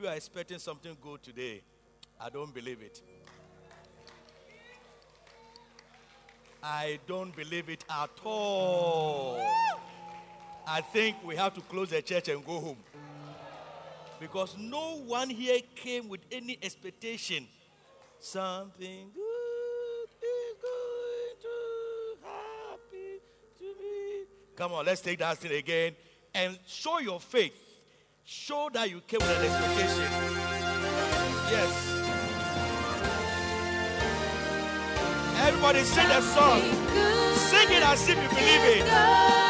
You are expecting something good today? I don't believe it. I don't believe it at all. I think we have to close the church and go home. Because no one here came with any expectation. Something good is going to happen to me. Come on, let's take that thing again and show your faith. Show that you came with an expectation. Yes. Everybody sing the song. Sing it as if you believe it.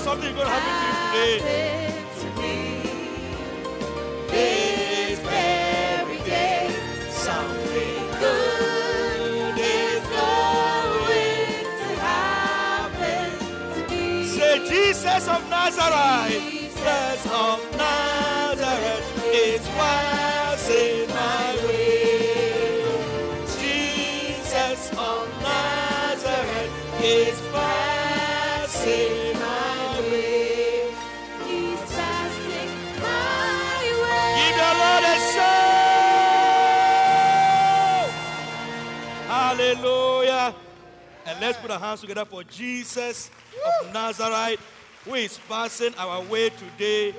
Something going to happen to you today. This very day, something good is going to happen to me. Say, Jesus of Nazareth, Jesus of Nazareth is let's put our hands together for Jesus of Nazareth who is passing our way today.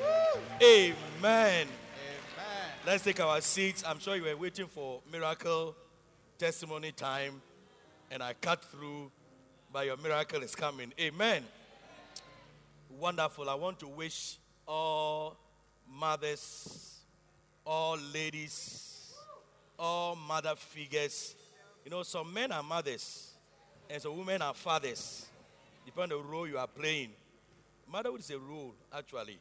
Amen. Amen. Let's take our seats. I'm sure you were waiting for miracle testimony time, and I cut through but your miracle is coming. Amen. Wonderful. I want to wish all mothers, all ladies, all mother figures. You know, some men are mothers, and some women are fathers. Depending on the role you are playing. Motherhood is a role, actually.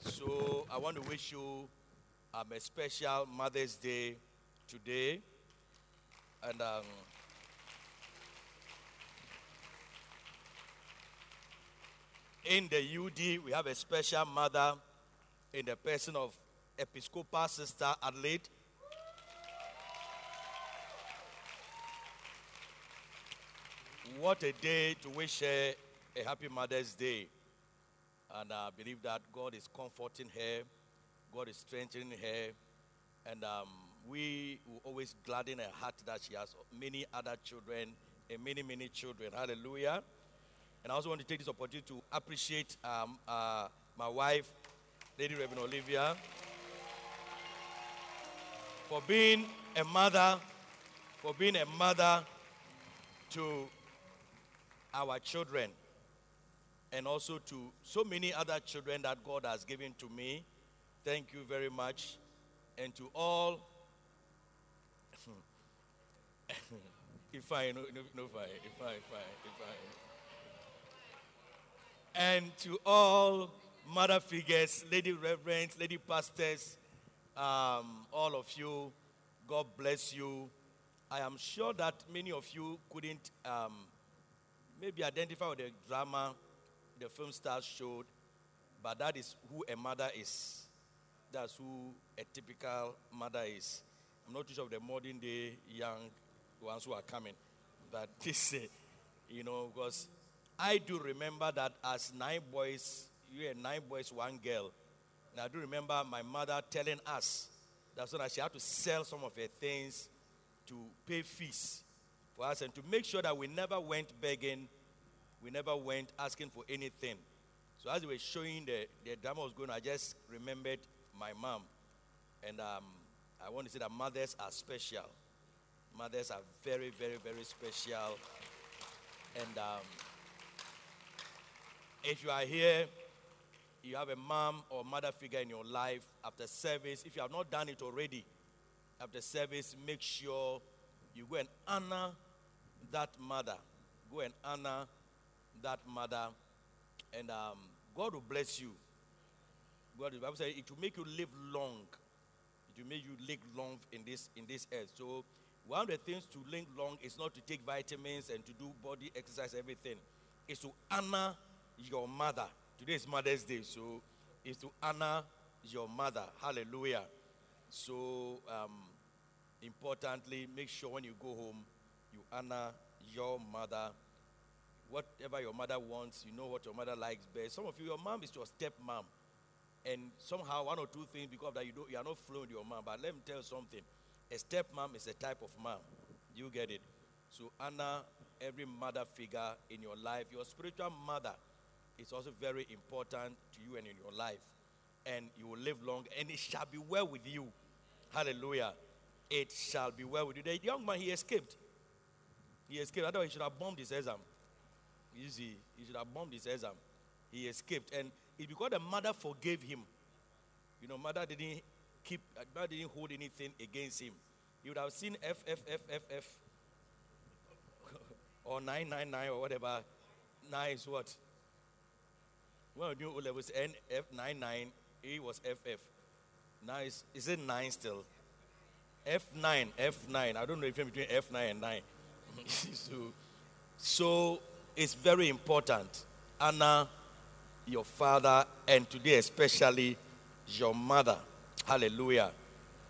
So I want to wish you um, a special Mother's Day today. And um, in the UD, we have a special mother in the person of Episcopal Sister Adelaide. What a day to wish her a happy Mother's Day. And I believe that God is comforting her, God is strengthening her, and um, we will always gladden her heart that she has many other children and many, many children. Hallelujah. And I also want to take this opportunity to appreciate um, uh, my wife, Lady Reverend Olivia, for being a mother, for being a mother to our children and also to so many other children that God has given to me. Thank you very much. And to all, if I, no, no, fine, if I, if I, if I. And to all mother figures, lady reverends, lady pastors, um, all of you, God bless you. I am sure that many of you couldn't um, maybe identify with the drama the film stars showed, but that is who a mother is. That's who a typical mother is. I'm not too sure of the modern day young ones who are coming, but this, uh, you know, because I do remember that as nine boys, you had nine boys, one girl. And I do remember my mother telling us that so that she had to sell some of her things to pay fees for us and to make sure that we never went begging we never went asking for anything. So as we were showing the, the drama was going, I just remembered my mom. And um, I want to say that mothers are special. Mothers are very, very, very special. And um, if you are here, you have a mom or mother figure in your life after service, if you have not done it already, after service, make sure you go and honor that mother. Go and honor that mother, and um, God will bless you. God, the Bible says it will make you live long. It will make you live long in this in this earth. So one of the things to live long is not to take vitamins and to do body exercise, everything. Is to honor your mother. Today is Mother's Day, so is to honor your mother. Hallelujah. So um, importantly, make sure when you go home, you honor your mother whatever your mother wants, you know what your mother likes best. Some of you, your mom is your step mom. And somehow, one or two things, because that, you, don't, you are not flowing with your mom. But let me tell you something a step mom is a type of mom. You get it? So, honor every mother figure in your life. Your spiritual mother is also very important to you and in your life. And you will live long, and it shall be well with you. Hallelujah. It shall be well with you. The young man, he escaped. He escaped. I thought he should have bombed his exam. You see, he should have bombed his exam. He escaped. And it's because the mother forgave him. You know, mother didn't keep, mother didn't hold anything against him. You would have seen F, F, F, F, F, or 999 or whatever. Nine is what? When we do O levels, N, F, 99, A was FF. Now is, is it 9 still? F9, F9. I don't know if between F9 and 9. So, so it's very important. Honor your father and today especially your mother. Hallelujah.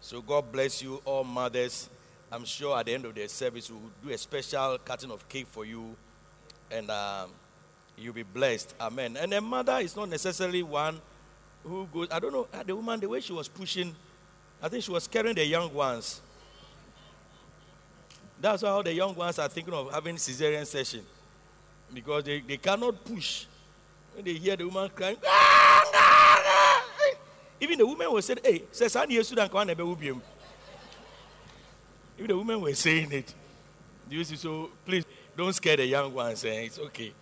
So God bless you, all mothers. I'm sure at the end of the service we'll do a special cutting of cake for you, and um, you'll be blessed. Amen. And a mother is not necessarily one who goes. I don't know the woman the way she was pushing. I think she was carrying the young ones. That's how the young ones are thinking of having cesarean section because they, they cannot push. When they hear the woman crying, even the women were saying, Hey, says I need Sudan can Even the women were saying it. You see? So please don't scare the young ones. Eh? It's okay.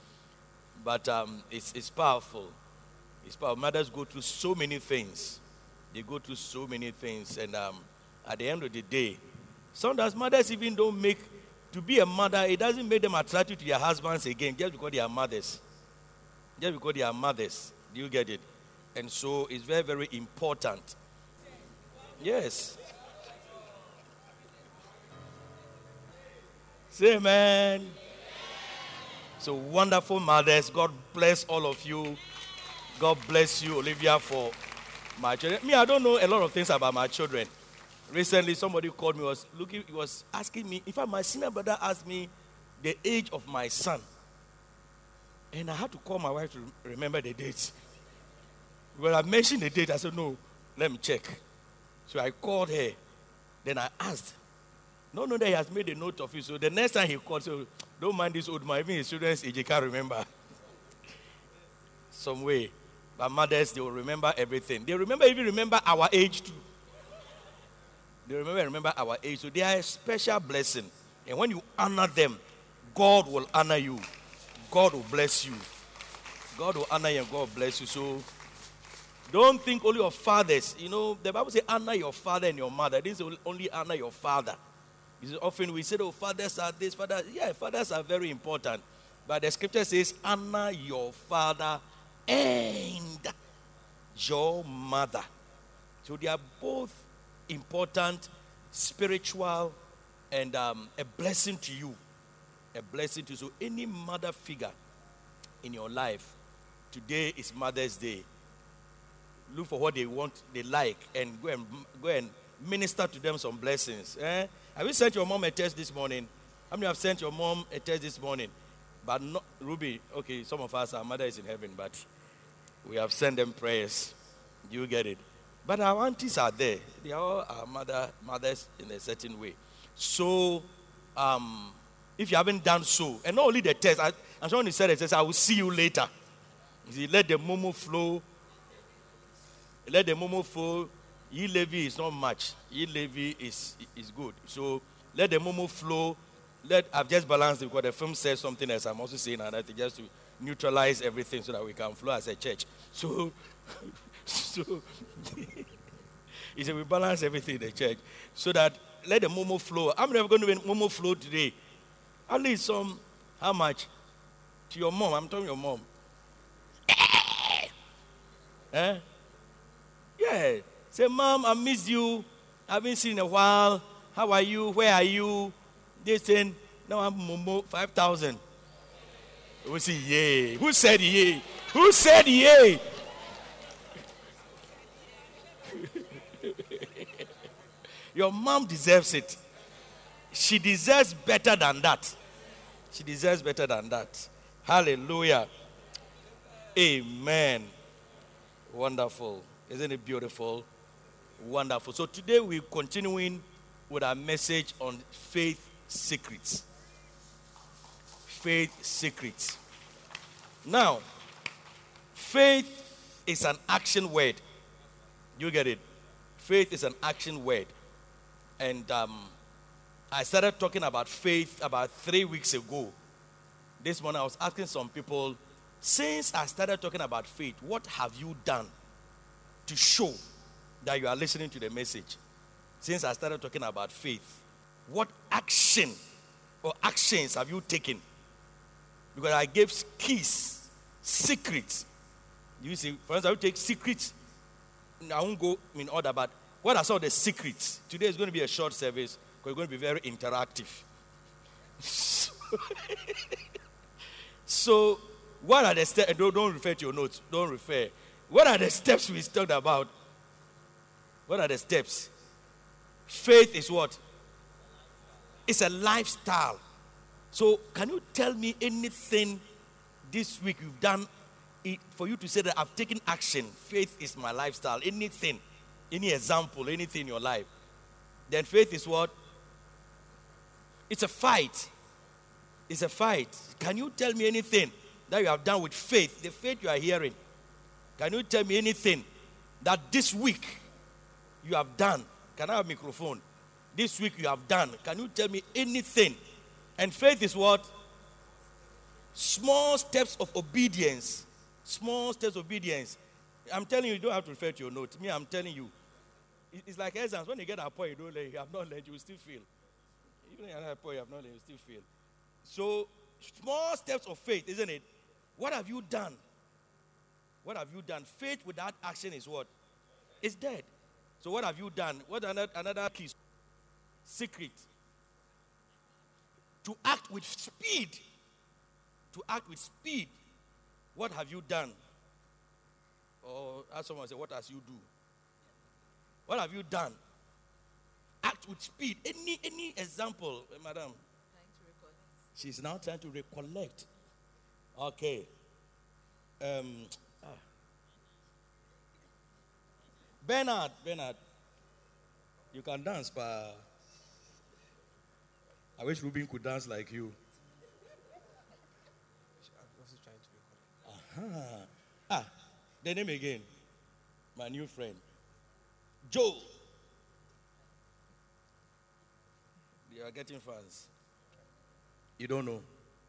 But um, it's, it's powerful. It's powerful. Mothers go through so many things. They go through so many things. And um, at the end of the day, sometimes mothers even don't make, to be a mother, it doesn't make them attracted to their husbands again just because they are mothers. Just because they are mothers. Do you get it? And so it's very, very important. Yes. Say amen. So wonderful mothers. God bless all of you. God bless you, Olivia, for my children. Me, I don't know a lot of things about my children. Recently, somebody called me, was looking, he was asking me. In fact, my senior brother asked me the age of my son. And I had to call my wife to remember the date. When I mentioned the date, I said, no, let me check. So I called her. Then I asked. No, no, that he has made a note of it. So the next time he called, so don't mind this old man. Even his children's he can't remember. Some way. But mothers, they will remember everything. They remember, even remember our age too. They remember, remember our age. So they are a special blessing. And when you honor them, God will honor you. God will bless you. God will honor you and God bless you. So don't think only of fathers. You know, the Bible says honor your father and your mother. This is only honor your father. Often we say, oh, fathers are this, fathers. Yeah, fathers are very important. But the scripture says, honor your father and your mother. So they are both important, spiritual, and um, a blessing to you a blessing to you. So, any mother figure in your life, today is Mother's Day. Look for what they want, they like, and go and go and minister to them some blessings. Eh? Have you sent your mom a text this morning? How many have sent your mom a text this morning? But not Ruby. Okay, some of us, our mother is in heaven, but we have sent them prayers. You get it. But our aunties are there. They are all our mother, mothers in a certain way. So, um, if you haven't done so. And not only the test, I, and someone said it says, I will see you later. You see, let the momo flow. Let the momo flow. E-levy is not much. E-levy is is good. So let the momo flow. Let I've just balanced it because the film says something else. I'm also saying another thing just to neutralize everything so that we can flow as a church. So so he said we balance everything in the church so that let the momo flow. I'm never going to be momo flow today. At least some, how much? To your mom. I'm telling your mom. eh? Yeah. Say, Mom, I miss you. I haven't seen in a while. How are you? Where are you? They saying, now I'm Momo 5,000. We say, yay. Who said yay? Who said yay? Your mom deserves it. She deserves better than that. She deserves better than that. Hallelujah. Amen. Wonderful. Isn't it beautiful? Wonderful. So today we're continuing with our message on faith secrets. Faith secrets. Now, faith is an action word. You get it? Faith is an action word. And um, I started talking about faith about three weeks ago. This morning I was asking some people, since I started talking about faith, what have you done to show that you are listening to the message? Since I started talking about faith, what action or actions have you taken? Because I gave keys, secrets. You see, for instance, I will take secrets. I won't go in order, but what are some of the secrets? Today is going to be a short service. We're going to be very interactive. so, what are the steps? Don't, don't refer to your notes. Don't refer. What are the steps we talked about? What are the steps? Faith is what? It's a lifestyle. So, can you tell me anything this week you've done it, for you to say that I've taken action? Faith is my lifestyle. Anything, any example, anything in your life. Then faith is what? It's a fight. It's a fight. Can you tell me anything that you have done with faith, the faith you are hearing? Can you tell me anything that this week you have done? Can I have a microphone? This week you have done. Can you tell me anything? And faith is what? small steps of obedience. Small steps of obedience. I'm telling you, you don't have to refer to your notes. Me, I'm telling you. It's like exams. When you get a point, you don't learn, you have not learned, you will still fail. Even at that point, you have not learned, you still fail. So, small steps of faith, isn't it? What have you done? What have you done? Faith without action is what? It's dead. So, what have you done? What another, another key? Secret. To act with speed. To act with speed. What have you done? Or as someone say, what has you do? What have you done? Act with speed. Any any example, eh, madam? She's now trying to recollect. Okay. Um, ah. Bernard, Bernard, you can dance, but I wish Ruben could dance like you. Uh-huh. Ah, the name again. My new friend. Joe. You are getting fans. You don't know.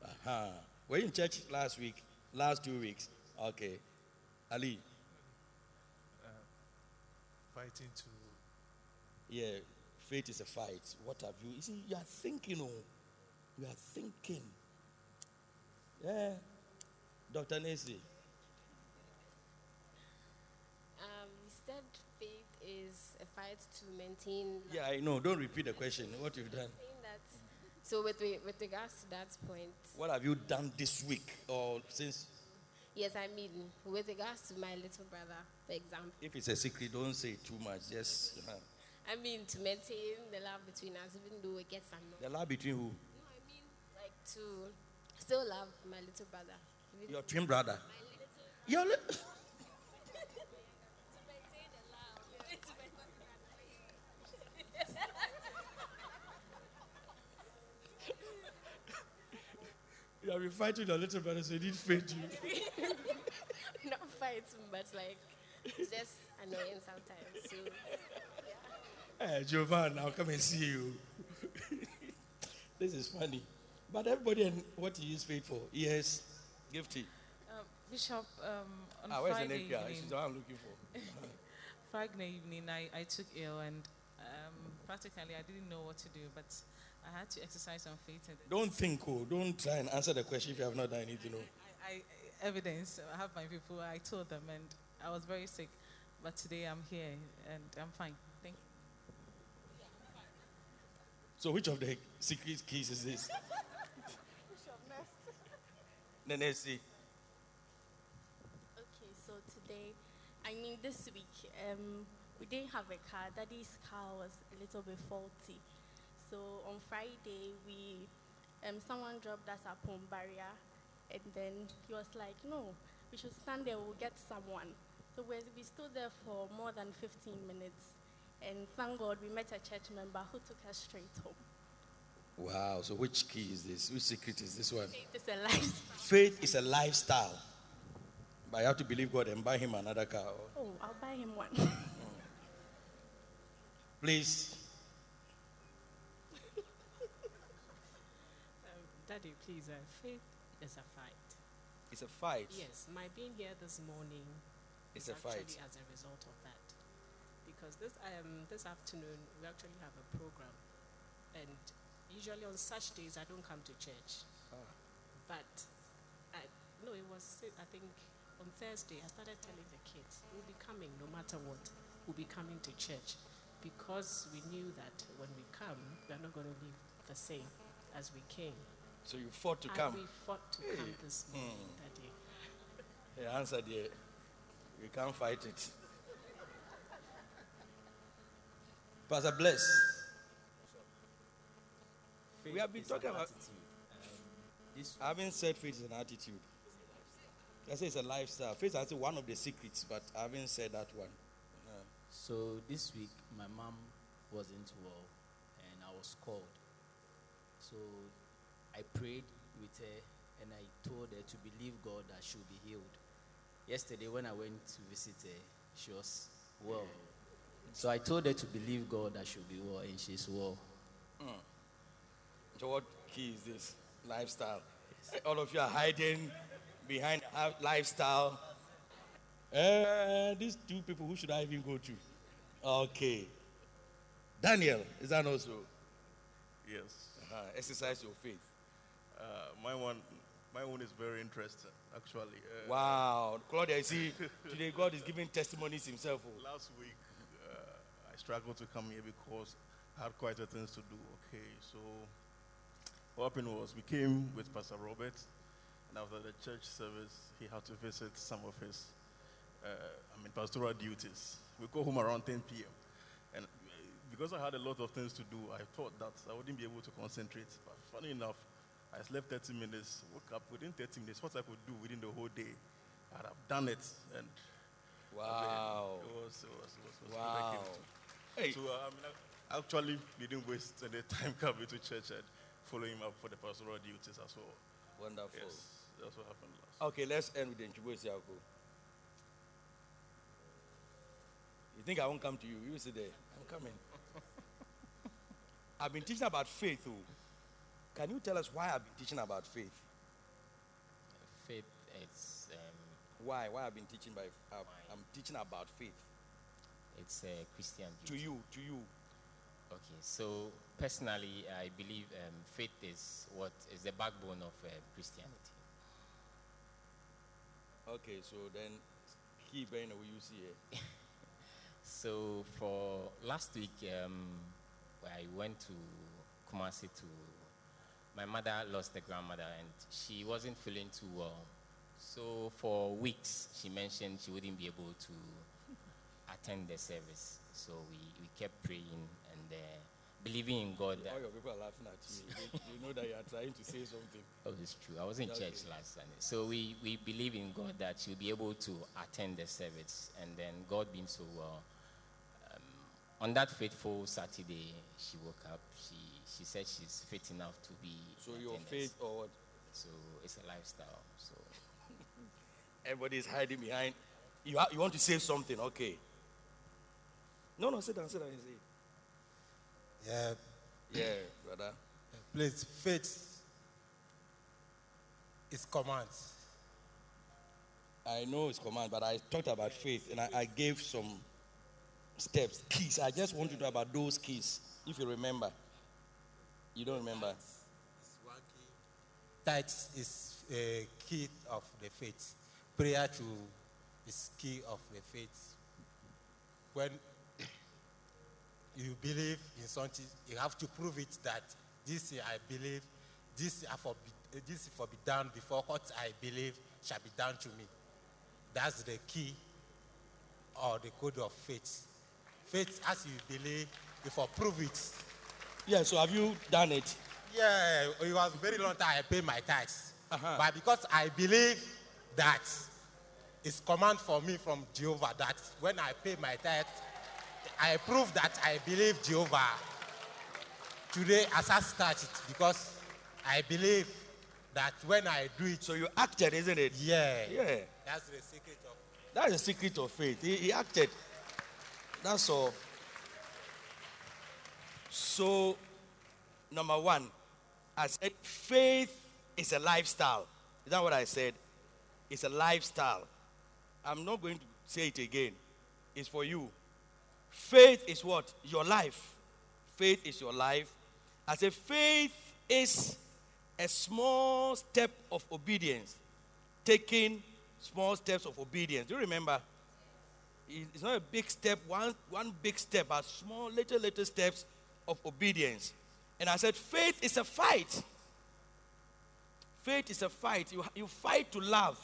Uh-huh. Were you in church last week? Last two weeks? Okay. Ali. fighting to Yeah, faith is a fight. What have you? You see, you are thinking, oh, you are thinking. Yeah, Dr. Nancy. Um, you said faith is a fight to maintain. Yeah, I know. Don't repeat the question. What you've done? That. So with with regards to that point, What have you done this week or since? yes, I mean with regards to my little brother, for example, If it's a secret, don't say too much. Yes. uh, I mean to maintain the love between us, even though it gets annoying. the love between who? No, I mean like to still love my little brother. Your twin brother. my little Your li- you have been fighting your little brother, so he didn't faith you. Not fighting, but like it's just annoying sometimes. So Hey, Jovan, I'll come and see you. this is funny. But everybody and what he is paid for. Yes, gifty. Um, Bishop, um, on Ah, where's the Friday name? Yeah, evening, she's the one I'm looking for. Friday evening, I, I took ill and um, practically I didn't know what to do, but I had to exercise some faith. And Don't think, oh, don't try and answer the question if you have not done anything. Oh. I, I, evidence, I have my people, I told them, and I was very sick, but today I'm here and I'm fine. Thank you. So, which of the secret keys is this? Nene, see. Okay, so today, I mean this week, um, we didn't have a car. Daddy's car was a little bit faulty. So on Friday, we, um, someone dropped us at Pom Barrier, and then he was like, "No, we should stand there. We'll get someone." So we, we stood there for more than 15 minutes, and thank God we met a church member who took us straight home. Wow, so which key is this? Which secret is this one? It's a life. Faith is a lifestyle. But you have to believe God and buy him another car. Oh, I'll buy him one. Please. Um, Daddy, please, uh, faith is a fight. It's a fight. Yes, my being here this morning It's is a fight. actually as a result of that. Because this um this afternoon we actually have a program, and usually on such days I don't come to church. Ah. But I no, it was I think on Thursday I started telling the kids we'll be coming no matter what. We'll be coming to church because we knew that when we come we are not going to leave the same as we came. So you fought to and come. we fought to come this morning, Hmm. Daddy. The answer there. You can't fight it. Pastor Bless. We have been talking about- attitude. Um, this I haven't said faith is an attitude. I say it's a lifestyle. Faith is actually one of the secrets, but I haven't said that one. So this week, my mom wasn't well, and I was called. So I prayed with her, and I told her to believe God that she'll be healed. Yesterday, when I went to visit her, she was well. So I told her to believe God that she'll be well, and she's well. So what key is this? Lifestyle. All of you are hiding behind our lifestyle. Uh, these two people, who should I even go to? Okay. Daniel, is that also? Yes. Uh, exercise your faith. Uh, my one, my one is very interesting, actually. Uh, Wow. Claudia, you see, today God is giving testimonies himself. oh. Last week, uh, I struggled to come here because I had quite a things to do. Okay, so what happened was we came with Pastor Robert, and after the church service, he had to visit some of his, uh, I mean, pastoral duties. We go home around 10 p.m. And uh, because I had a lot of things to do, I thought that I wouldn't be able to concentrate. But funny enough, I slept 30 minutes, woke up within 30 minutes. What I could do within the whole day, I'd have done it. And Wow. it was, it was, it was, it was Wow. what I came to. Hey, So I mean, actually didn't waste any time coming to church and following him up for the pastoral duties as well. wonderful. Yes, that's what happened last. Okay, let's end with the Isiako. You think I won't come to you? You sit there. I'm coming. I've been teaching about faith. Oh. Can you tell us why I've been teaching about faith? Faith is um, Why? Why I've been teaching by? Uh, I'm teaching about faith it's a Christian to you. To you. Okay, so personally, I believe um, faith is what is the backbone of uh, Christianity. Okay, so then keep going away. You see here. So for last week, um, I went to Kumasi to. My mother lost a grandmother, and she wasn't feeling too well. So for weeks, she mentioned she wouldn't be able to attend the service. So we, we kept praying and uh, believing in God All your people are laughing at you. They know that you are trying to say something. Oh, it's true. I was in Okay. church last Sunday. So we, we believe in God that she'll be able to attend the service. And then God being so well, um, on that fateful Saturday, she woke up. She, she said she's fit enough to be. So in your attendance. faith or what? So it's a lifestyle. So everybody's hiding behind. You, ha- you want to say something, okay? No, no, sit down, sit down and say. Yeah, Yeah, brother. please, faith is command. I know it's command, but I talked about faith and I, I gave some steps, keys. I just want you to know about those keys, if you remember. You don't remember? Tithe is a key of the faith. Prayer to is key of the faith. When you believe in something, you have to prove it that this I believe, this I for be, this for be done before what I believe shall be done to me. That's the key or the code of faith. Faith, as you believe, you for prove it. Yeah, so have you done it? Yeah, it was very long time I paid my tax. Uh-huh. But because I believe that it's command for me from Jehovah that when I pay my tax, I prove that I believe Jehovah. Today, as I start it, because I believe that when I do it, So you acted, isn't it? yeah, Yeah. that's the secret of That's the secret of faith. He, he acted. That's all. So, number one, I said faith is a lifestyle. Is that what I said? It's a lifestyle. I'm not going to say it again. It's for you. Faith is what? Your life. Faith is your life. I said faith is a small step of obedience taking small steps of obedience. Do you remember? It's not a big step, one, one big step, but small, little, little steps of obedience. And I said, faith is a fight. Faith is a fight. You, you fight to love.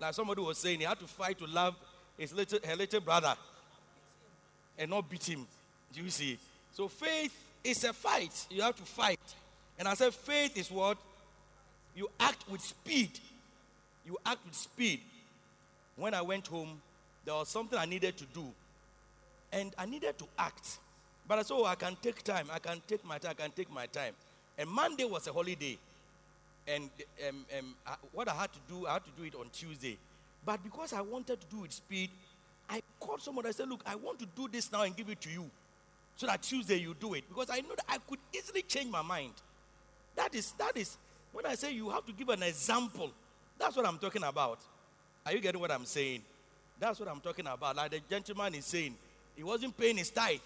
Like somebody was saying, he had to fight to love his little, her little brother and not beat him. Do you see? So faith is a fight. You have to fight. And I said, faith is what? You act with speed. You act with speed. When I went home, there was something I needed to do. And I needed to act. But I said, oh, I can take time. I can take my time. I can take my time. And Monday was a holiday. And um, um, I, what I had to do, I had to do it on Tuesday. But because I wanted to do it speed, I called somebody. I said, look, I want to do this now and give it to you. So that Tuesday you do it. Because I know that I could easily change my mind. That is, that is, When I say you have to give an example, that's what I'm talking about. Are you getting what I'm saying? That's what I'm talking about. Like the gentleman is saying, he wasn't paying his tithe.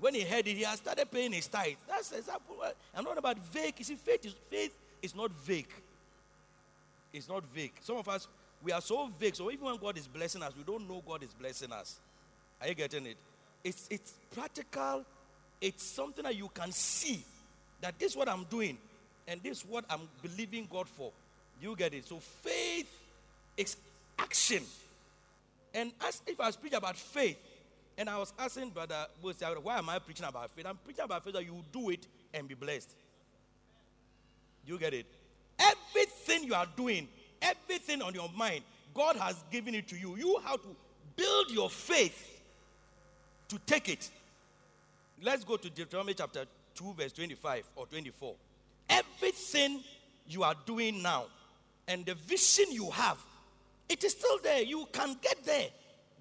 When he heard it, he has started paying his tithe. That's example. I'm not about vague. You see, faith is faith is not vague. It's not vague. Some of us we are so vague. So even when God is blessing us, we don't know God is blessing us. Are you getting it? It's it's practical. It's something that you can see that this is what I'm doing, and this is what I'm believing God for. You get it? So faith is action. And as if I speak about faith, and I was asking Brother why am I preaching about faith? I'm preaching about faith that you do it and be blessed. You get it? Everything you are doing, everything on your mind, God has given it to you. You have to build your faith to take it. Let's go to Deuteronomy chapter 2, verse 25 or 24. Everything you are doing now and the vision you have, it is still there. You can get there.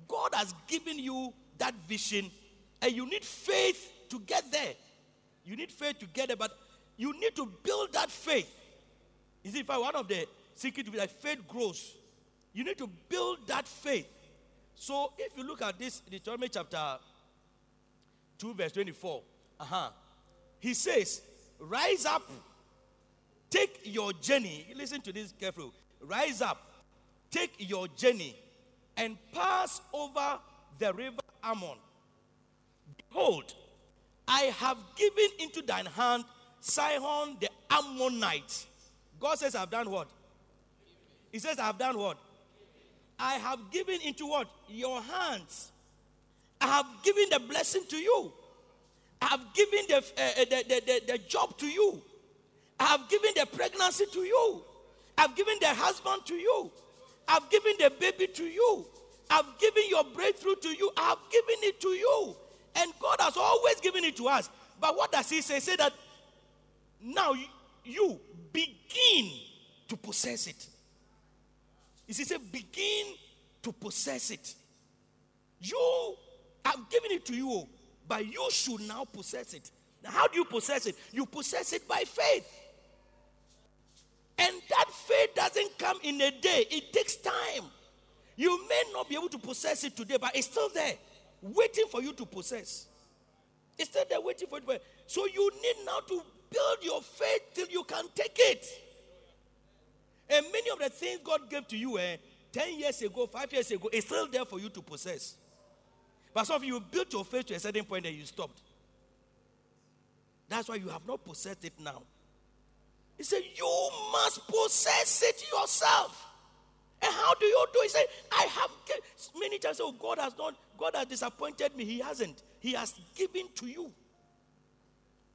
God has given you that vision, and you need faith to get there. You need faith to get there, but you need to build that faith. You see, if I one of the secret to be like faith grows, you need to build that faith. So if you look at this, Deuteronomy chapter 2, verse 24, uh-huh. He says, Rise up, take your journey. Listen to this carefully. Rise up, take your journey, and pass over the river Arnon. Behold, I have given into thine hand Sihon the Ammonite. God says, I've done what? He says, I've done what? I have given into what? Your hands. I have given the blessing to you. I have given the, uh, the, the, the, the job to you. I have given the pregnancy to you. I've given the husband to you. I've given the baby to you. I've given your breakthrough to you. I've given it to you. And God has always given it to us. But what does He say? Say that now you, begin to possess it. He says, begin to possess it. You I've given it to you, oh, but you should now possess it. Now, how do you possess it? You possess it by faith. And that faith doesn't come in a day, it takes time. You may not be able to possess it today, but it's still there, waiting for you to possess. It's still there, waiting for you. So you need now to build your faith till you can take it. And many of the things God gave to you eh, 10 years ago, 5 years ago, it's still there for you to possess. But some of you built your faith to a certain point and you stopped. That's why you have not possessed it now. He said, You must possess it yourself. And how do you do? He said, I have many times. Oh, God has not, God has disappointed me. He hasn't. He has given to you.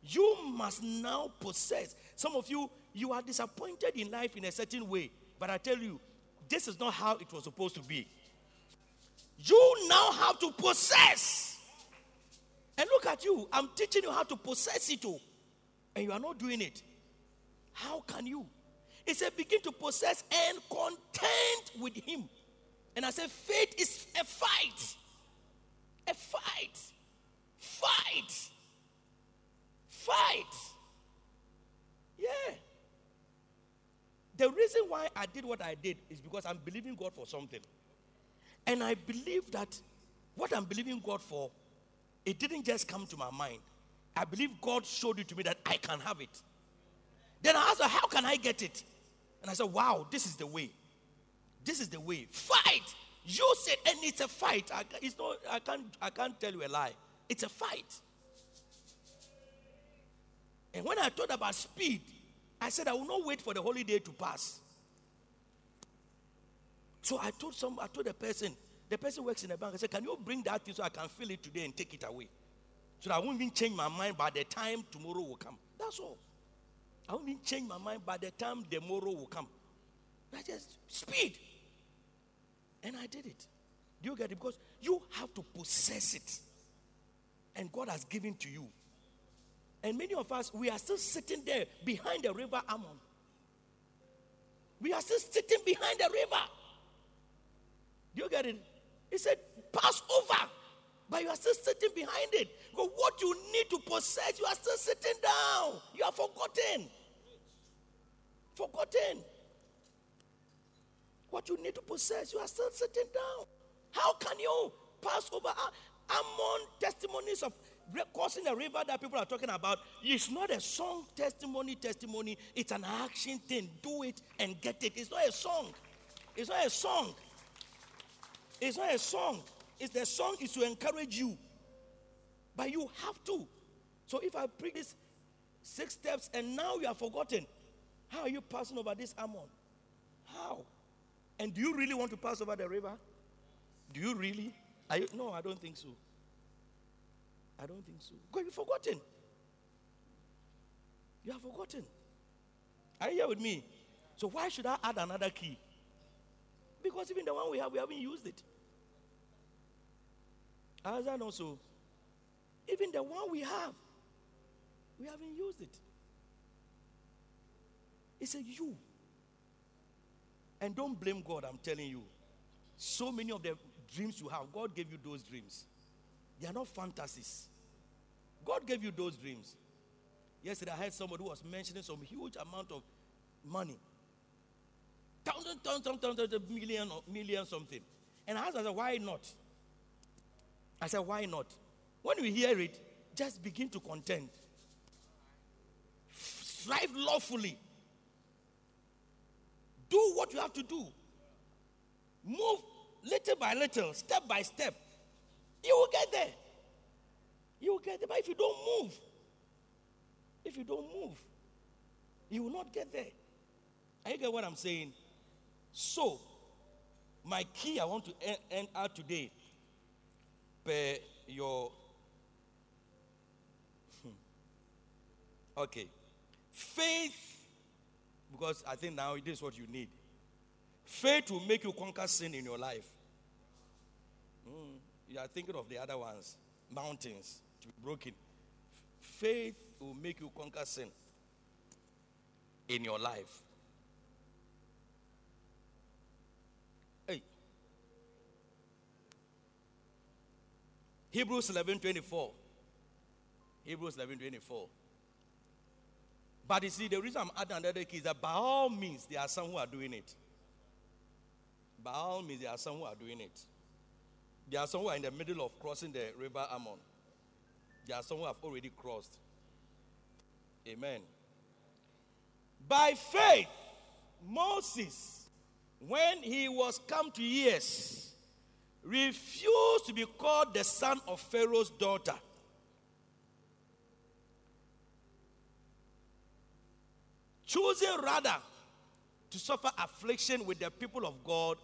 You must now possess. Some of you, you are disappointed in life in a certain way. But I tell you, this is not how it was supposed to be. You now have to possess. And look at you. I'm teaching you how to possess it all. And you are not doing it. How can you? He said, begin to possess and content with him. And I said, faith is a fight. A fight. Fight. Fight. Yeah. The reason why I did what I did is because I'm believing God for something. And I believe that what I'm believing God for, it didn't just come to my mind. I believe God showed it to me that I can have it. Then I asked her, How can I get it? And I said, Wow, this is the way. This is the way. Fight. You said, and it's a fight. I, it's not, I, can't, I can't tell you a lie. It's a fight. And when I thought about speed, I said, I will not wait for the holiday to pass. So I told some, I told the person, the person works in the bank. I said, Can you bring that thing so I can fill it today and take it away? So that I won't even change my mind by the time tomorrow will come. That's all. I won't change my mind by the time tomorrow will come. I just speed. And I did it. Do you get it? Because you have to possess it. And God has given to you. And many of us, we are still sitting there behind the river Ammon. We are still sitting behind the river. Do you get it? He said, pass over. But you are still sitting behind it. But what you need to possess, you are still sitting down. You are forgotten. Forgotten. What you need to possess, you are still sitting down. How can you pass over ah, Ammon testimonies of crossing the river that people are talking about? It's not a song testimony, testimony. It's an action thing. Do it and get it. It's not a song. It's not a song. It's not a song. It's the song is to encourage you. But you have to. So if I preach these six steps and now you are forgotten, how are you passing over this Arnon? How? And do you really want to pass over the river? Do you really? You, no, I don't think so. I don't think so. Because you've forgotten. You have forgotten. Are you here with me? So why should I add another key? Because even the one we have, we haven't used it. As I know so, even the one we have, we haven't used it. It's a you. And don't blame God, I'm telling you. So many of the dreams you have, God gave you those dreams. They are not fantasies. God gave you those dreams. Yesterday, I heard somebody who was mentioning some huge amount of money. Thousand, thousand, thousand, million, million something. And I asked, I said, why not? I said, why not? When you hear it, just begin to contend. Strive lawfully. Do what you have to do. Move little by little, step by step. You will get there. You will get there. But if you don't move, if you don't move, you will not get there. Are you get what I'm saying? So, my key I want to end, end out today per your hmm. okay faith because I think now it is what you need. Faith will make you conquer sin in your life. Mm, you are thinking of the other ones, mountains to be broken. Faith will make you conquer sin in your life. Hey. Hebrews 11 24. Hebrews 11 24. But you see, the reason I'm adding another key is that by all means, there are some who are doing it. By all means, there are some who are doing it. There are some who are in the middle of crossing the river Arnon. There are some who have already crossed. Amen. By faith, Moses, when he was come to years, refused to be called the son of Pharaoh's daughter choosing rather to suffer affliction with the people of God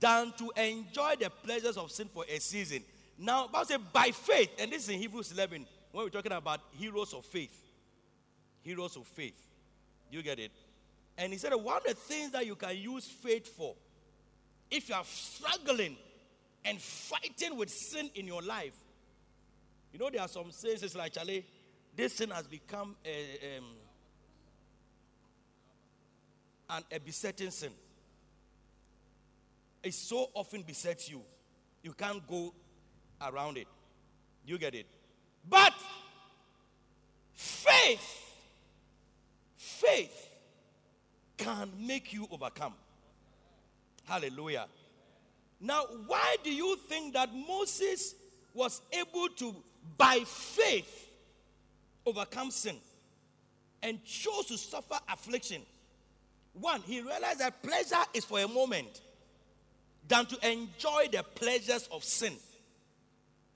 than to enjoy the pleasures of sin for a season. Now, Bible says by faith, and this is in Hebrews 11 when we're talking about heroes of faith. Heroes of faith. Do You get it? And he said one of the things that you can use faith for, if you are struggling and fighting with sin in your life, you know there are some sins. It's like Charlie, this sin has become a, um, and a besetting sin. It so often besets you, you can't go around it. You get it? But faith, faith can make you overcome. Hallelujah. Now, why do you think that Moses was able to, by faith, overcome sin and chose to suffer affliction? One, he realized that pleasure is for a moment than to enjoy the pleasures of sin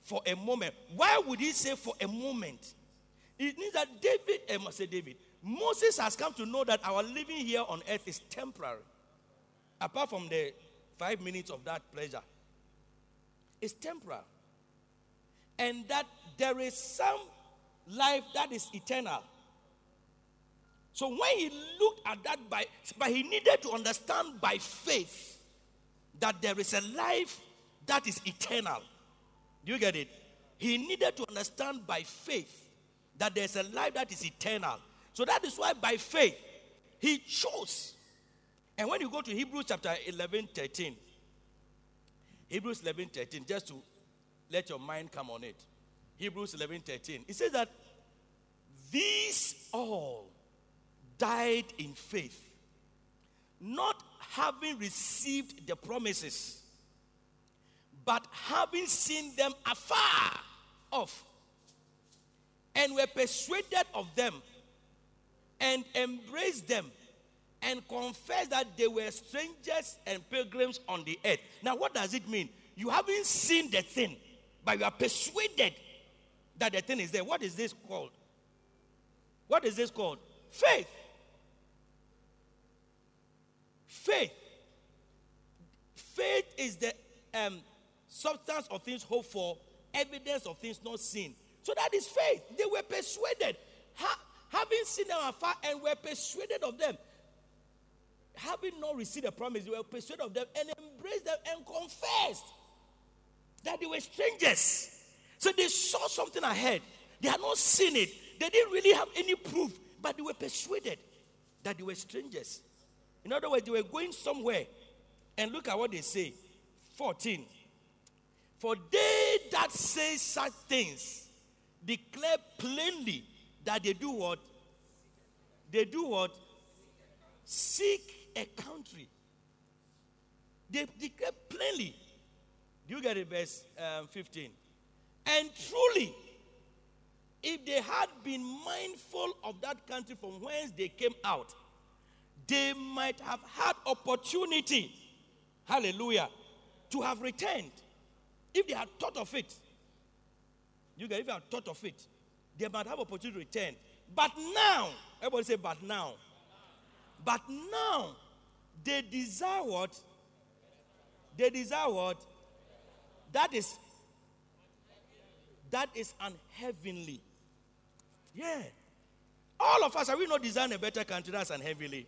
for a moment. Why would he say for a moment? It means that David, I must say David, Moses has come to know that our living here on earth is temporary. Apart from the five minutes of that pleasure, it's temporary. And that there is some life that is eternal. So when he looked at that by, but he needed to understand by faith that there is a life that is eternal. Do you get it? He needed to understand by faith that there's a life that is eternal. So that is why by faith he chose. And when you go to Hebrews chapter 11, 13, Hebrews 11, 13, just to let your mind come on it. Hebrews 11, 13. It says that these all died in faith, not having received the promises, but having seen them afar off, and were persuaded of them, and embraced them, and confessed that they were strangers and pilgrims on the earth. Now, what does it mean? You haven't seen the thing, but you are persuaded that the thing is there. What is this called? What is this called? Faith. Faith. Faith is the um, substance of things hoped for, evidence of things not seen. So that is faith. They were persuaded, ha- having seen them afar, and were persuaded of them. Having not received the promise, they were persuaded of them and embraced them and confessed that they were strangers. So they saw something ahead. They had not seen it. They didn't really have any proof, but they were persuaded that they were strangers. In other words, they were going somewhere. And look at what they say 14. For they that say such things declare plainly that they do what? They do what? Seek a country. They declare plainly. Do you get it, verse um, 15? And truly, if they had been mindful of that country from whence they came out, they might have had opportunity, hallelujah, to have returned. If they had thought of it, you get if they had thought of it, they might have opportunity to return. But now, everybody say, but now. But now, they desire what? They desire what? That is that is unheavenly. Yeah. All of us, are we not design a better country that's unheavenly?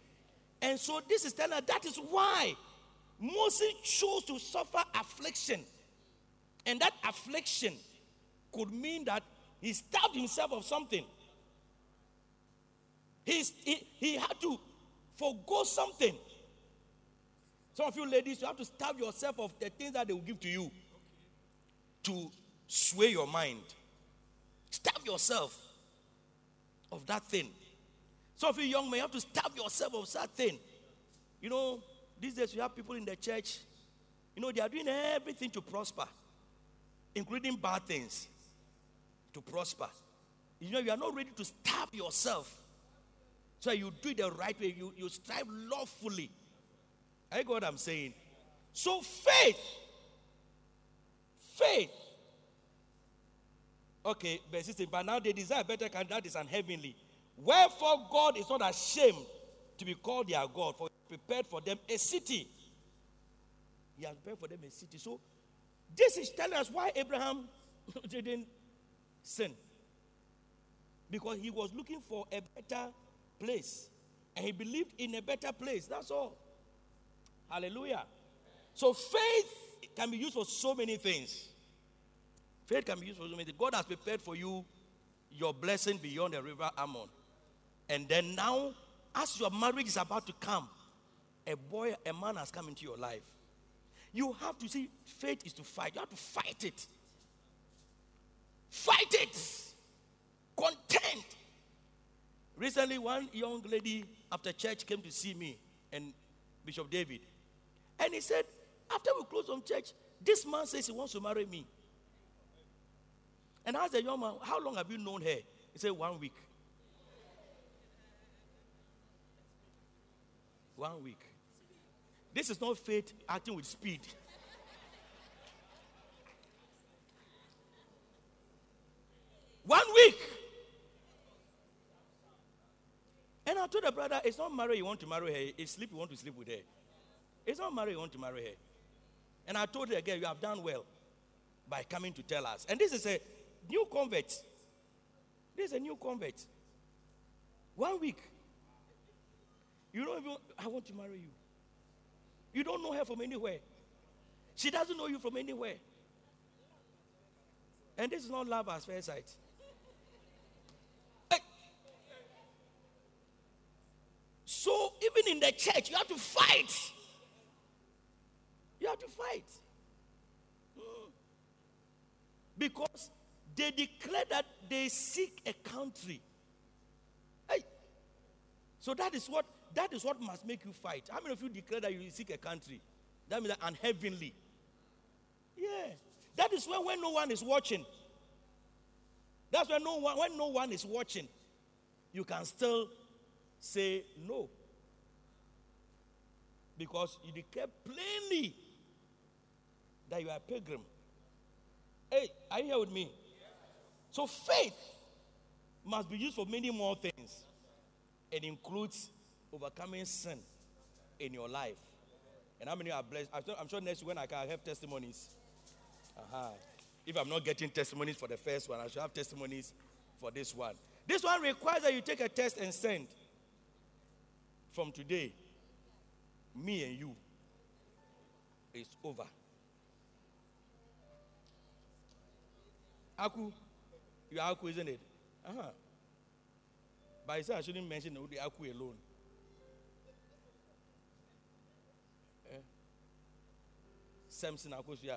And so this is telling us that is why Moses chose to suffer affliction. And that affliction could mean that he starved himself of something. He, he had to forego something. Some of you ladies, you have to starve yourself of the things that they will give to you to sway your mind. Starve yourself of that thing. Some of you young men, you have to starve yourself of that thing. You know, these days we have people in the church, you know, they are doing everything to prosper, including bad things to prosper. You know, you are not ready to starve yourself. So you do it the right way, you, you strive lawfully. I get what I'm saying. So faith, faith Okay, verse 16. But now they desire better kind that is unheavenly. Wherefore God is not ashamed to be called their God, for he prepared for them a city. He has prepared for them a city. So this is telling us why Abraham didn't sin. Because he was looking for a better place. And he believed in a better place. That's all. Hallelujah. So faith can be used for so many things. Faith can be used for so many things. God has prepared for you your blessing beyond the river Arnon. And then now, as your marriage is about to come, a boy, a man has come into your life. You have to see faith is to fight. You have to fight it. Fight it. Content. Recently, one young lady after church came to see me and Bishop David. And he said, after we close from church, this man says he wants to marry me. And I asked the young man, How long have you known her? He said, One week. One week. This is not faith acting with speed. One week. And I told the brother, it's not marry you want to marry her, it's sleep you want to sleep with her. It's not marry you want to marry her. And I told her again, you have done well by coming to tell us. And this is a new convert. This is a new convert. One week. You don't even, I want to marry you. You don't know her from anywhere. She doesn't know you from anywhere. And this is not love at first sight. So even in the church, you have to fight. You have to fight. Hmm. Because they declare that they seek a country. Hey. So that is what that is what must make you fight. How many of you declare that you seek a country? That means that unheavenly. Yeah. That is when, when no one is watching. That's when no one when no one is watching, you can still say no. Because you declare plainly that you are a pilgrim. Hey, are you here with me? So faith must be used for many more things. It includes overcoming sin in your life. And how many are blessed? I'm sure next week when I can have testimonies. Uh-huh. If I'm not getting testimonies for the first one, I should have testimonies for this one. This one requires that you take a test and send. From today, me and you, it's over. Aku, you are Aku, isn't it? Uh-huh. But I said I shouldn't mention the Aku alone. Samson yeah.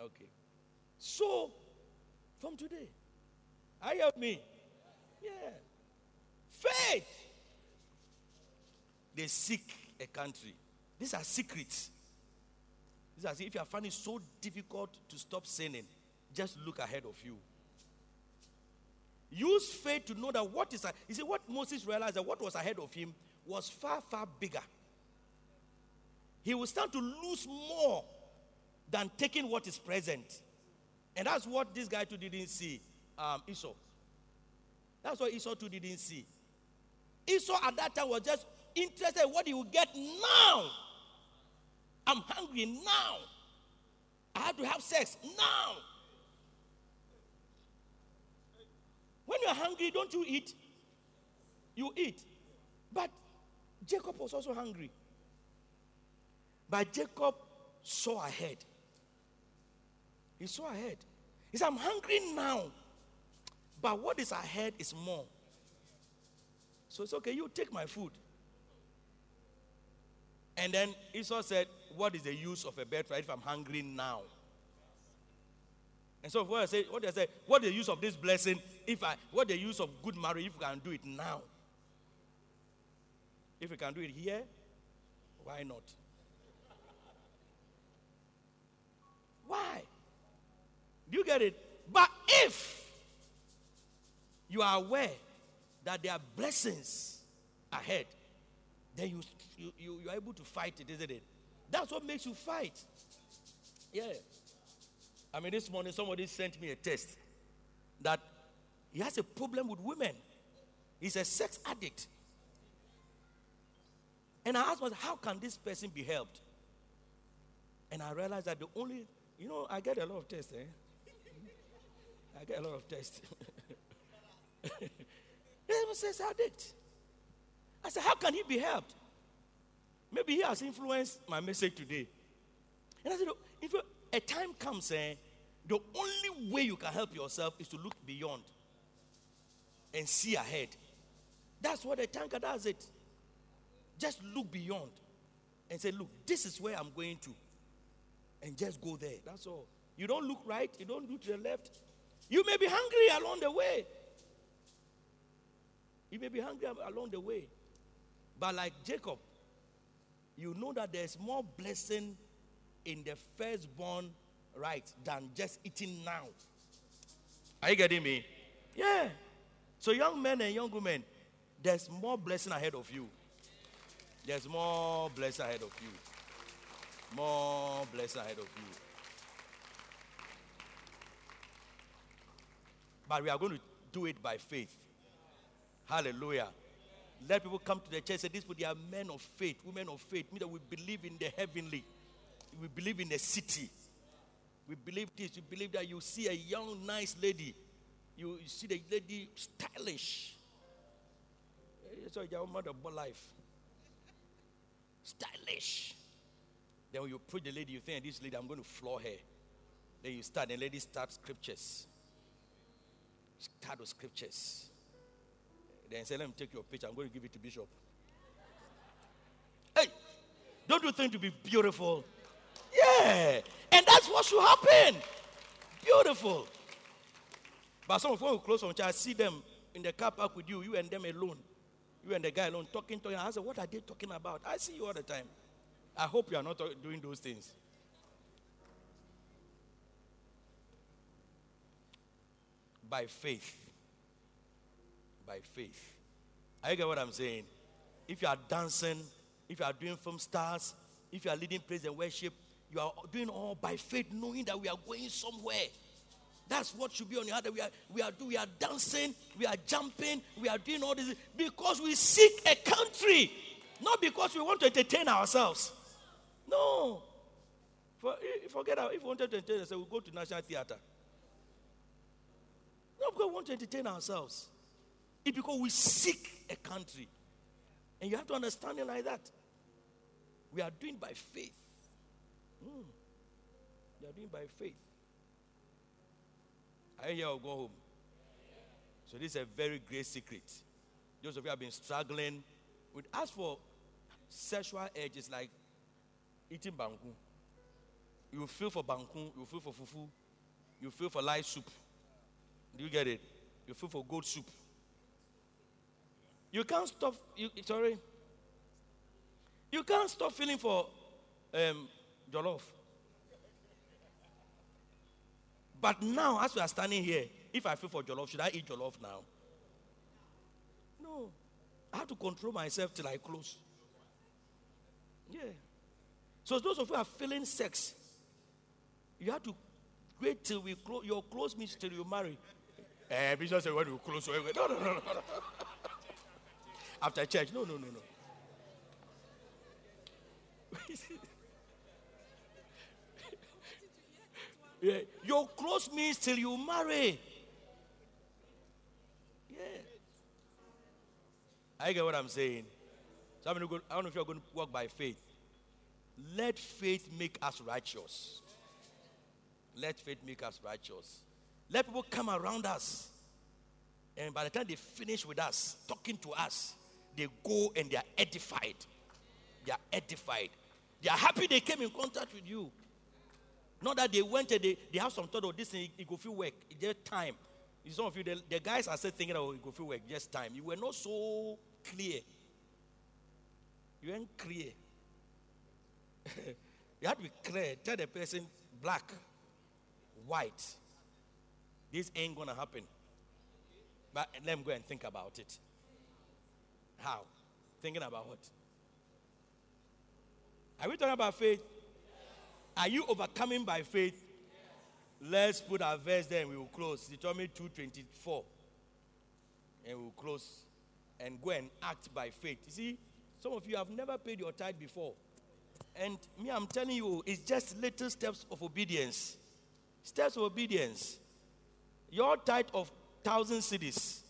Okay. So, from today, I have me. Yeah. Faith. They seek a country. These are secrets. These are, if you are finding it so difficult to stop sinning, just look ahead of you. Use faith to know that what is, you see, what Moses realized that what was ahead of him was far, far bigger. He will start to lose more than taking what is present. And that's what this guy too didn't see, um, Esau. That's what Esau too didn't see. Esau at that time was just interested in what he will get now. I'm hungry now. I have to have sex now. When you're hungry, don't you eat? You eat. But Jacob was also hungry. But Jacob saw ahead. He saw ahead. He said, I'm hungry now. But what is ahead is more. So it's okay, you take my food. And then Esau said, What is the use of a birthright if I'm hungry now? And so what I say, what I say, what the use of this blessing if I what the use of good marriage if we can do it now? If we can do it here, why not? Why? Do you get it? But if you are aware that there are blessings ahead, then you, you, you, you are able to fight it, isn't it? That's what makes you fight. Yeah. I mean, this morning somebody sent me a test that he has a problem with women. He's a sex addict. And I asked myself, how can this person be helped? And I realized that the only, you know, I get a lot of tests, eh? I get a lot of tests. he says addict. I said, how can he be helped? Maybe he has influenced my message today. And I said, if a time comes, eh, the only way you can help yourself is to look beyond and see ahead. That's what a tanker does it. Just look beyond and say, look, this is where I'm going to. And just go there. That's all. You don't look right, you don't look to the left, you may be hungry along the way. You may be hungry along the way. But like Jacob, you know that there's more blessing in the firstborn right than just eating now. Are you getting me? Yeah. So, young men and young women, there's more blessing ahead of you. There's more blessing ahead of you. More blessing ahead of you. But we are going to do it by faith. Hallelujah. Let people come to the church and say, These people, are men of faith, women of faith. Mean that we believe in the heavenly. We believe in the city. We believe this. We believe that you see a young, nice lady. You, see the lady stylish. So your mother about life. Stylish. Then when you approach the lady, you think, this lady, I'm going to floor her. Then you start, the lady starts scriptures start with scriptures. Then say, Let me take your picture. I'm going to give it to Bishop. Hey, don't you think to be beautiful? Yeah. And that's what should happen. Beautiful. But some of you close from church, see them in the car park with you, you and them alone. You and the guy alone talking, talking. I said, What are they talking about? I see you all the time. I hope you are not doing those things. By faith. By faith. Are you get what I'm saying? If you are dancing, if you are doing film stars, if you are leading praise and worship, you are doing all by faith, knowing that we are going somewhere. That's what should be on your heart. We are, we are, we are dancing, we are jumping, we are doing all this because we seek a country, not because we want to entertain ourselves. No. For, forget. If we wanted to entertain ourselves, we'll go to National Theatre. We want to entertain ourselves. It's because we seek a country. And you have to understand it like that. We are doing by faith. Mm. We are doing by faith. You here or go home? So this is a very great secret. Those of you have been struggling with as for sexual urge, it's like eating banku. You feel for banku, you feel for fufu, you feel for light soup. Do you get it? You feel for goat soup. You can't stop. You, sorry. You can't stop feeling for um, jollof. But now, as we are standing here, if I feel for jollof, should I eat jollof now? No. I have to control myself till I close. Yeah. So those of you are feeling sex, you have to wait till we close. Your close means till you marry. Eh, Bishop said when you close. No, no, no, no, no. After church, no, no, no, no. yeah. Your close means till you marry. Yeah. I get what I'm saying. So I'm I don't know if you're going to walk by faith. Let faith make us righteous. Let faith make us righteous. Let people come around us. And by the time they finish with us, talking to us, they go and they are edified. They are edified. They are happy they came in contact with you. Not that they went and they, they have some thought of oh, this thing, it go feel work. It's just time. Some of you, the, the guys are still thinking, oh, it go feel work, just time. You were not so clear. You weren't clear. you have to be clear. Tell the person black, white. This ain't gonna happen. But let them go and think about it. How? Thinking about what? Are we talking about faith? Are you overcoming by faith? Let's put our verse there and we will close. Deuteronomy 2.24. And we'll close and go and act by faith. You see, some of you have never paid your tithe before. And me, I'm telling you, it's just little steps of obedience. Steps of obedience. Your tithe of thousand cedis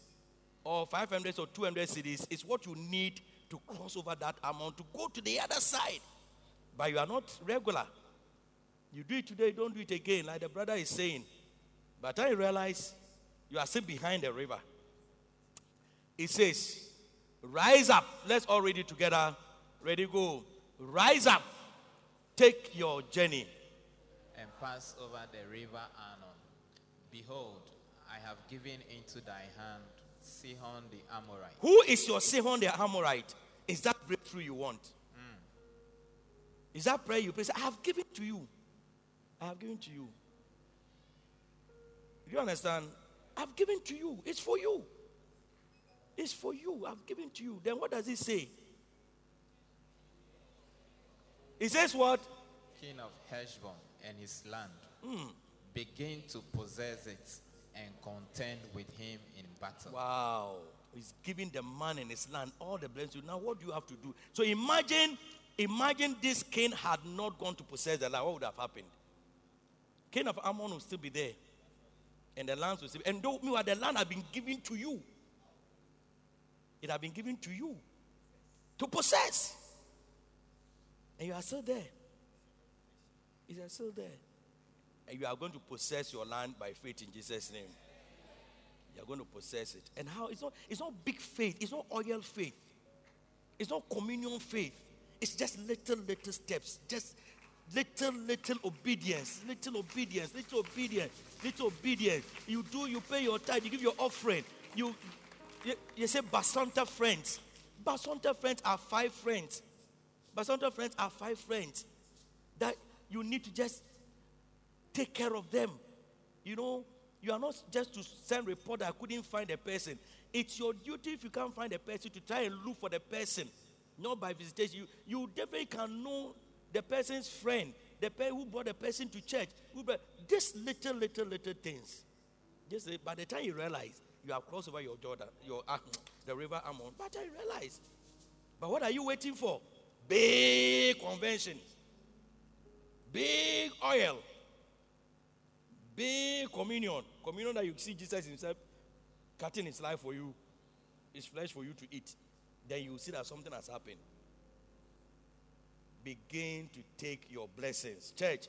or 500 or 200 cedis is what you need to cross over that amount to go to the other side. But you are not regular. You do it today, don't do it again, like the brother is saying. But I realize you are still behind the river. It says, Rise up. Let's all read it together. Ready, go. Rise up. Take your journey. And pass over the river Arnon. Behold, I have given into thy hand Sihon the Amorite. Who is your Sihon the Amorite? Is that breakthrough you want? Mm. Is that prayer you pray? I have given to you. I have given to you. Do you understand? I've given to you. It's for you. It's for you. I've given to you. Then what does it say? It says what? King of Heshbon and his land. Mm. Begin to possess it and contend with him in battle. Wow. He's giving the man and his land all the blessings. Now, what do you have to do? So imagine, imagine this king had not gone to possess the land. What would have happened? King of Ammon will still be there. And the land will still be. And don't meanwhile, the land had been given to you. It had been given to you to possess. And you are still there. You are still there. And you are going to possess your land by faith in Jesus' name. You are going to possess it. And how? It's not, it's not big faith. It's not oil faith. It's not communion faith. It's just little, little steps. Just little, little obedience. Little obedience. Little obedience. Little obedience. You do, you pay your tithe, you give your offering. You, you, you say, Basanta friends. Basanta friends are five friends. Basanta friends are five friends that you need to just take care of them. You know, you are not just to send report that I couldn't find a person. It's your duty if you can't find a person to try and look for the person, not by visitation. You, you definitely can know the person's friend, the person who brought the person to church. Who brought, just little, little, little things. Just by the time you realize you have crossed over your Jordan, your uh, the river Arnon, but I realize. But what are you waiting for? Big convention, big oil, big communion, communion that you see Jesus Himself cutting His life for you, His flesh for you to eat. Then you see that something has happened. Begin to take your blessings, church.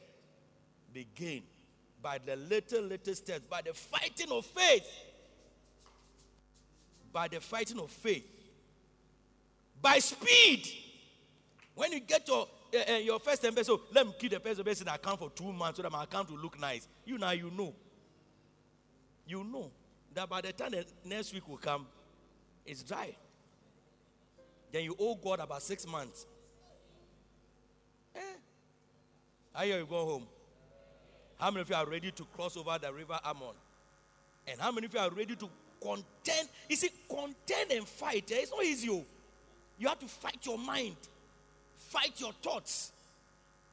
Begin by the little, little steps, by the fighting of faith. By the fighting of faith. By speed. When you get your uh, your first embezzle, so let me keep the first in account for two months so that my account will look nice. You now you know. You know that by the time the next week will come, it's dry. Then you owe God about six months. Eh? How you go home? How many of you are ready to cross over the river Arnon? And how many of you are ready to contend? You see, contend and fight. Eh? It's not easy. Oh. You have to fight your mind, fight your thoughts,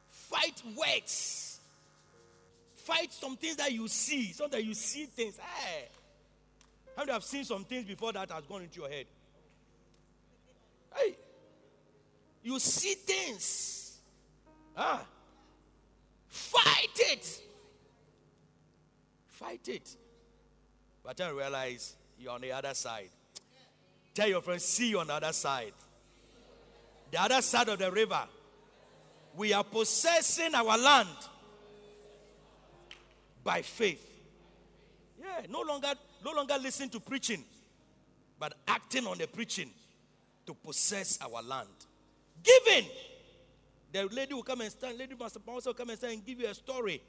fight words, fight some things that you see. So that you see things. Hey. How many have seen some things before that has gone into your head? Hey. You see things. Ah. Fight it. Fight it. But then realize you're on the other side. Tell your friends, see you on the other side. The other side of the river. We are possessing our land by faith. Yeah, no longer, no longer listen to preaching, but acting on the preaching to possess our land. Giving. The lady will come and stand, lady Master must also come and stand and give you a story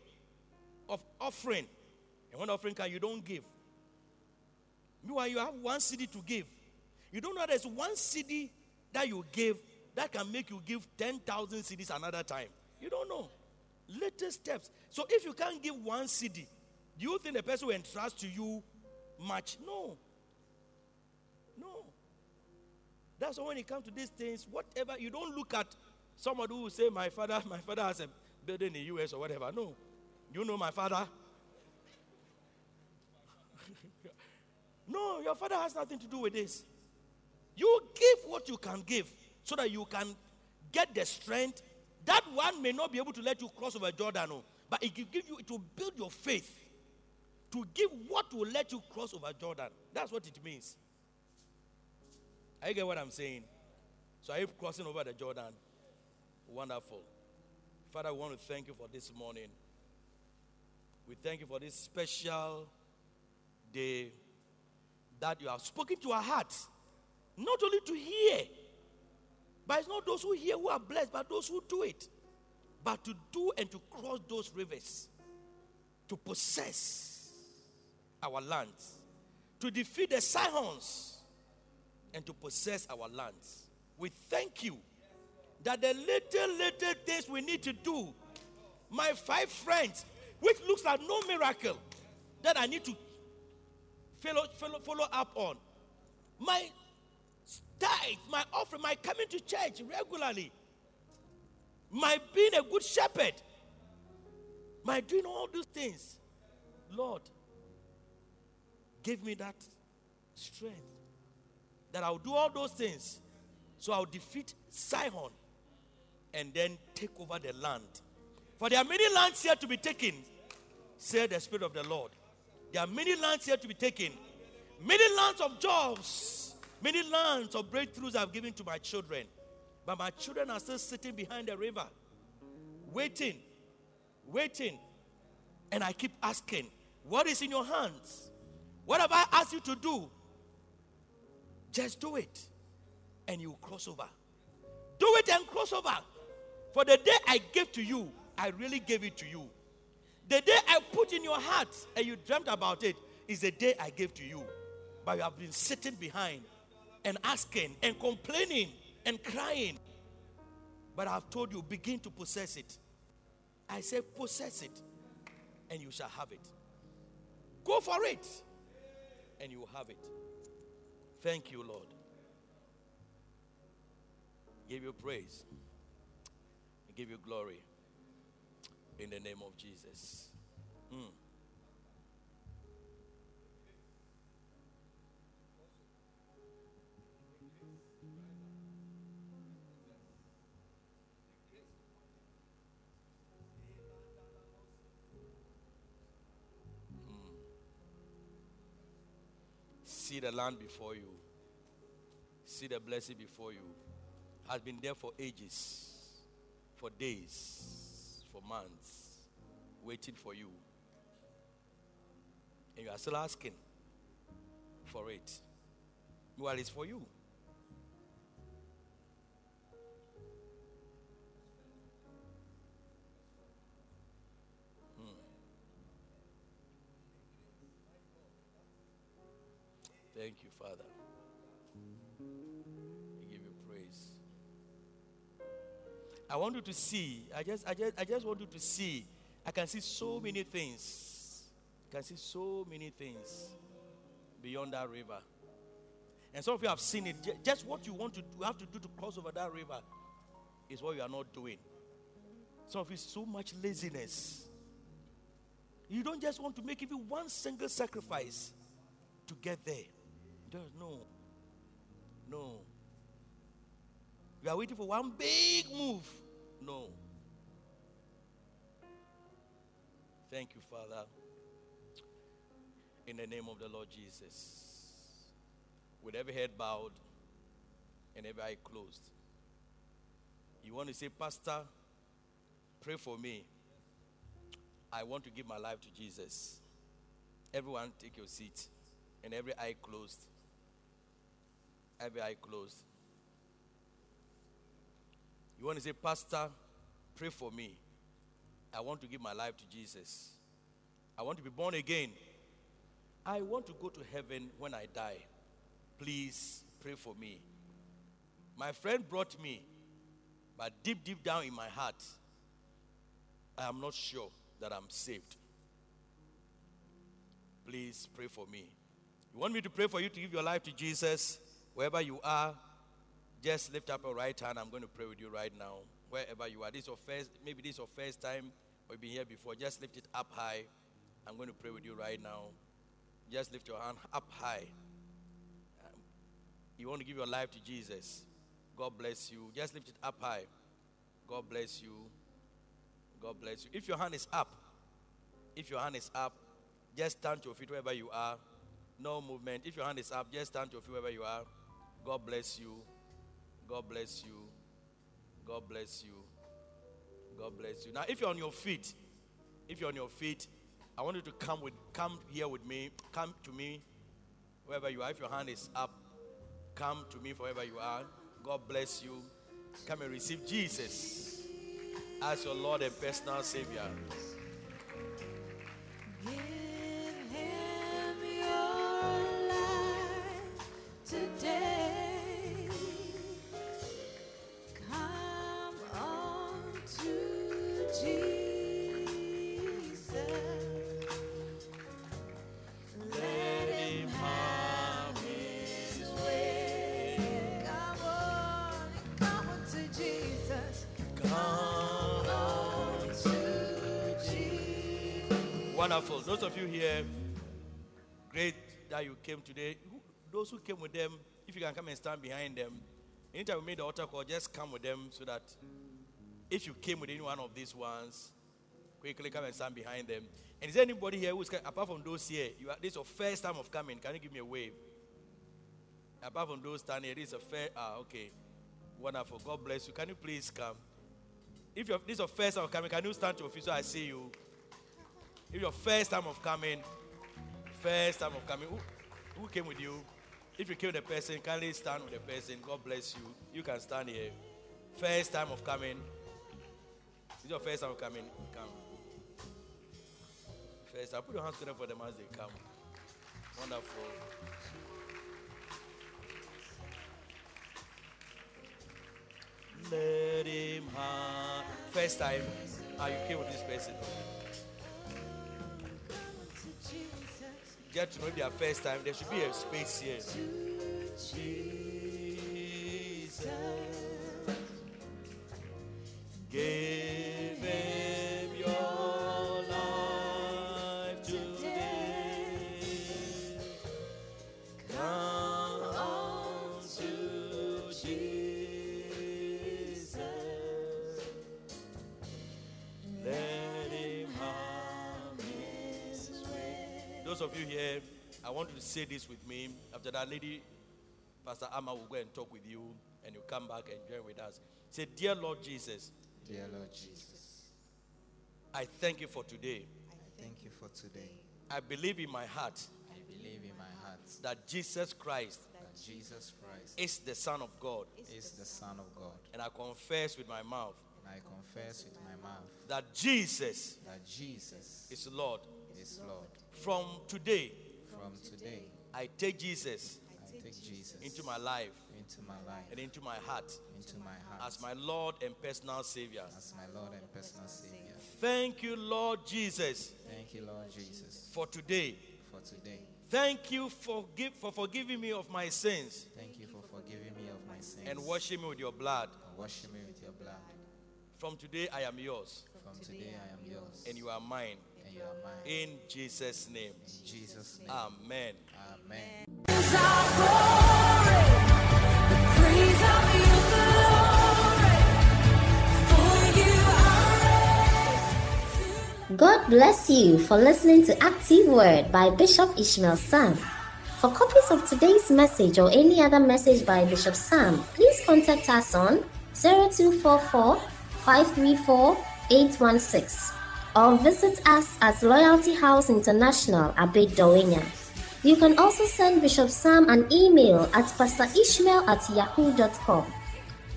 of offering. And when offering can you don't give. Meanwhile, you have one cedi to give. You don't know there's one cedi that you give that can make you give 10,000 cedis another time. You don't know. Little steps. So if you can't give one cedi, do you think the person will entrust to you much? No. No. That's why when it comes to these things, whatever, you don't look at somebody who will say, My father, my father has a building in the US or whatever. No. You know my father? no, your father has nothing to do with this. You give what you can give so that you can get the strength. That one may not be able to let you cross over Jordan, no, but it will give you, it will build your faith to give what will let you cross over Jordan. That's what it means. I get what I'm saying? So are you crossing over the Jordan? Wonderful. Father, we want to thank you for this morning. We thank you for this special day that you have spoken to our hearts. Not only to hear, but it's not those who hear who are blessed, but those who do it. But to do and to cross those rivers, to possess our lands, to defeat the Sihons, and to possess our lands. We thank you that the little, little things we need to do, my five friends, which looks like no miracle, that I need to follow, follow, follow up on. My tithe, my offering, my coming to church regularly, my being a good shepherd, my doing all those things. Lord, give me that strength that I'll do all those things so I'll defeat Sihon and then take over the land. For there are many lands here to be taken, said the Spirit of the Lord. There are many lands here to be taken, many lands of jobs, many lands of breakthroughs I've given to my children. But my children are still sitting behind the river, waiting, waiting. And I keep asking, What is in your hands? What have I asked you to do? Just do it, and you cross over. Do it and cross over. For the day I gave to you, I really gave it to you. The day I put in your heart and you dreamt about it is the day I gave to you. But you have been sitting behind and asking and complaining and crying. But I've told you, begin to possess it. I say, possess it, and you shall have it. Go for it, and you have it. Thank you, Lord. Give you praise. Give you glory. In the name of Jesus. Mm. See the land before you, see the blessing before you, has been there for ages, for days, for months, waiting for you. And you are still asking for it. Well, it's for you. Father. We give you praise. I want you to see. I just, I just, I just want you to see. I can see so many things. I can see so many things beyond that river. And some of you have seen it. Just what you want to do, have to do to cross over that river is what you are not doing. Some of you so much laziness. You don't just want to make even one single sacrifice to get there. No. No. You are waiting for one big move. No. Thank you, Father. In the name of the Lord Jesus. With every head bowed and every eye closed. You want to say, Pastor, pray for me. I want to give my life to Jesus. Everyone, take your seat and every eye closed every eye closed. You want to say, Pastor, pray for me. I want to give my life to Jesus. I want to be born again. I want to go to heaven when I die. Please pray for me. My friend brought me, but deep, deep down in my heart, I am not sure that I'm saved. Please pray for me. You want me to pray for you to give your life to Jesus? Wherever you are, just lift up your right hand. I'm going to pray with you right now. Wherever you are, this is your first, maybe this is your first time or you've been here before. Just lift it up high. I'm going to pray with you right now. Just lift your hand up high. You want to give your life to Jesus. God bless you. Just lift it up high. God bless you. God bless you. If your hand is up, if your hand is up, just stand to your feet wherever you are. No movement. If your hand is up, just stand to your feet wherever you are. God bless you. God bless you. God bless you. God bless you. Now, if you're on your feet, if you're on your feet, I want you to come with come here with me. Come to me wherever you are. If your hand is up, come to me wherever you are. God bless you. Come and receive Jesus as your Lord and personal Savior. Wonderful. Of you here, great that you came today. Those who came with them, if you can come and stand behind them. Anytime we made the altar call, just come with them so that if you came with any one of these ones, quickly come and stand behind them. And is there anybody here who's apart from those here? You are, this is your first time of coming. Can you give me a wave? Apart from those standing here, this is a fair. Ah, okay. Wonderful. God bless you. Can you please come? If you're, this is your first time of coming, can you stand to your feet so I see you? If your first time of coming, first time of coming, who, who came with you? If you came with a person, kindly stand with the person. God bless you. You can stand here. First time of coming. Is your first time of coming? Come. First, I put your hands together for them as they come. Wonderful. Let him have. First time, are you okay with this person? Get to know their first time. There should be a space here. Say this with me. After that, lady, Pastor Amma will go and talk with you, and you come back and join with us. Say, Dear Lord Jesus, Dear Lord Jesus, I thank you for today. I thank you for today. I believe in my heart I believe in my heart that Jesus Christ that Jesus Christ is the Son of God. is the Son of God. And I confess with my mouth And I confess with my mouth that Jesus that Jesus is Lord. is Lord. From today, From today, I take Jesus I take Jesus into my life into my life, and into my heart into my heart as my Lord and personal Savior. as my Lord and personal Savior. Thank you, Lord Jesus, Thank you, Lord Jesus, for today. for today. Thank you for, give, for forgiving me of my sins Thank you for forgiving me of my sins and washing me with your blood. and washing me with your blood. From today, I am yours From today, I am yours and you are mine. And you are mine. In Jesus' name. In Jesus' name, Amen. Amen. God bless you for listening to Active Word by Bishop Ishmael Sam. For copies of today's message or any other message by Bishop Sam, please contact us on 0244 534 816 or visit us at Loyalty House International, Dawhenya. You can also send Bishop Sam an email at pastorishmael at yahoo.com.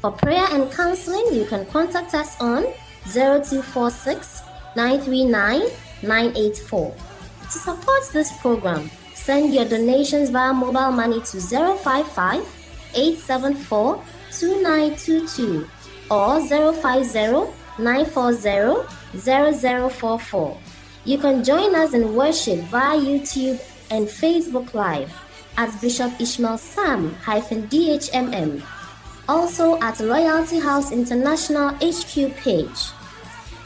For prayer and counseling, you can contact us on 0246 939 984. To support this program, send your donations via mobile money to 055 874 2922 or 050 940 0044. You can join us in worship via YouTube and Facebook Live at Bishop Ishmael Sam DHMM. Also at Loyalty House International HQ page.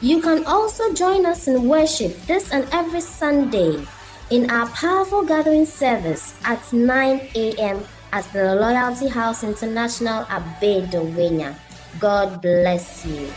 You can also join us in worship this and every Sunday in our powerful gathering service at 9 a.m. at the Loyalty House International Abbey Dawhenya. God bless you.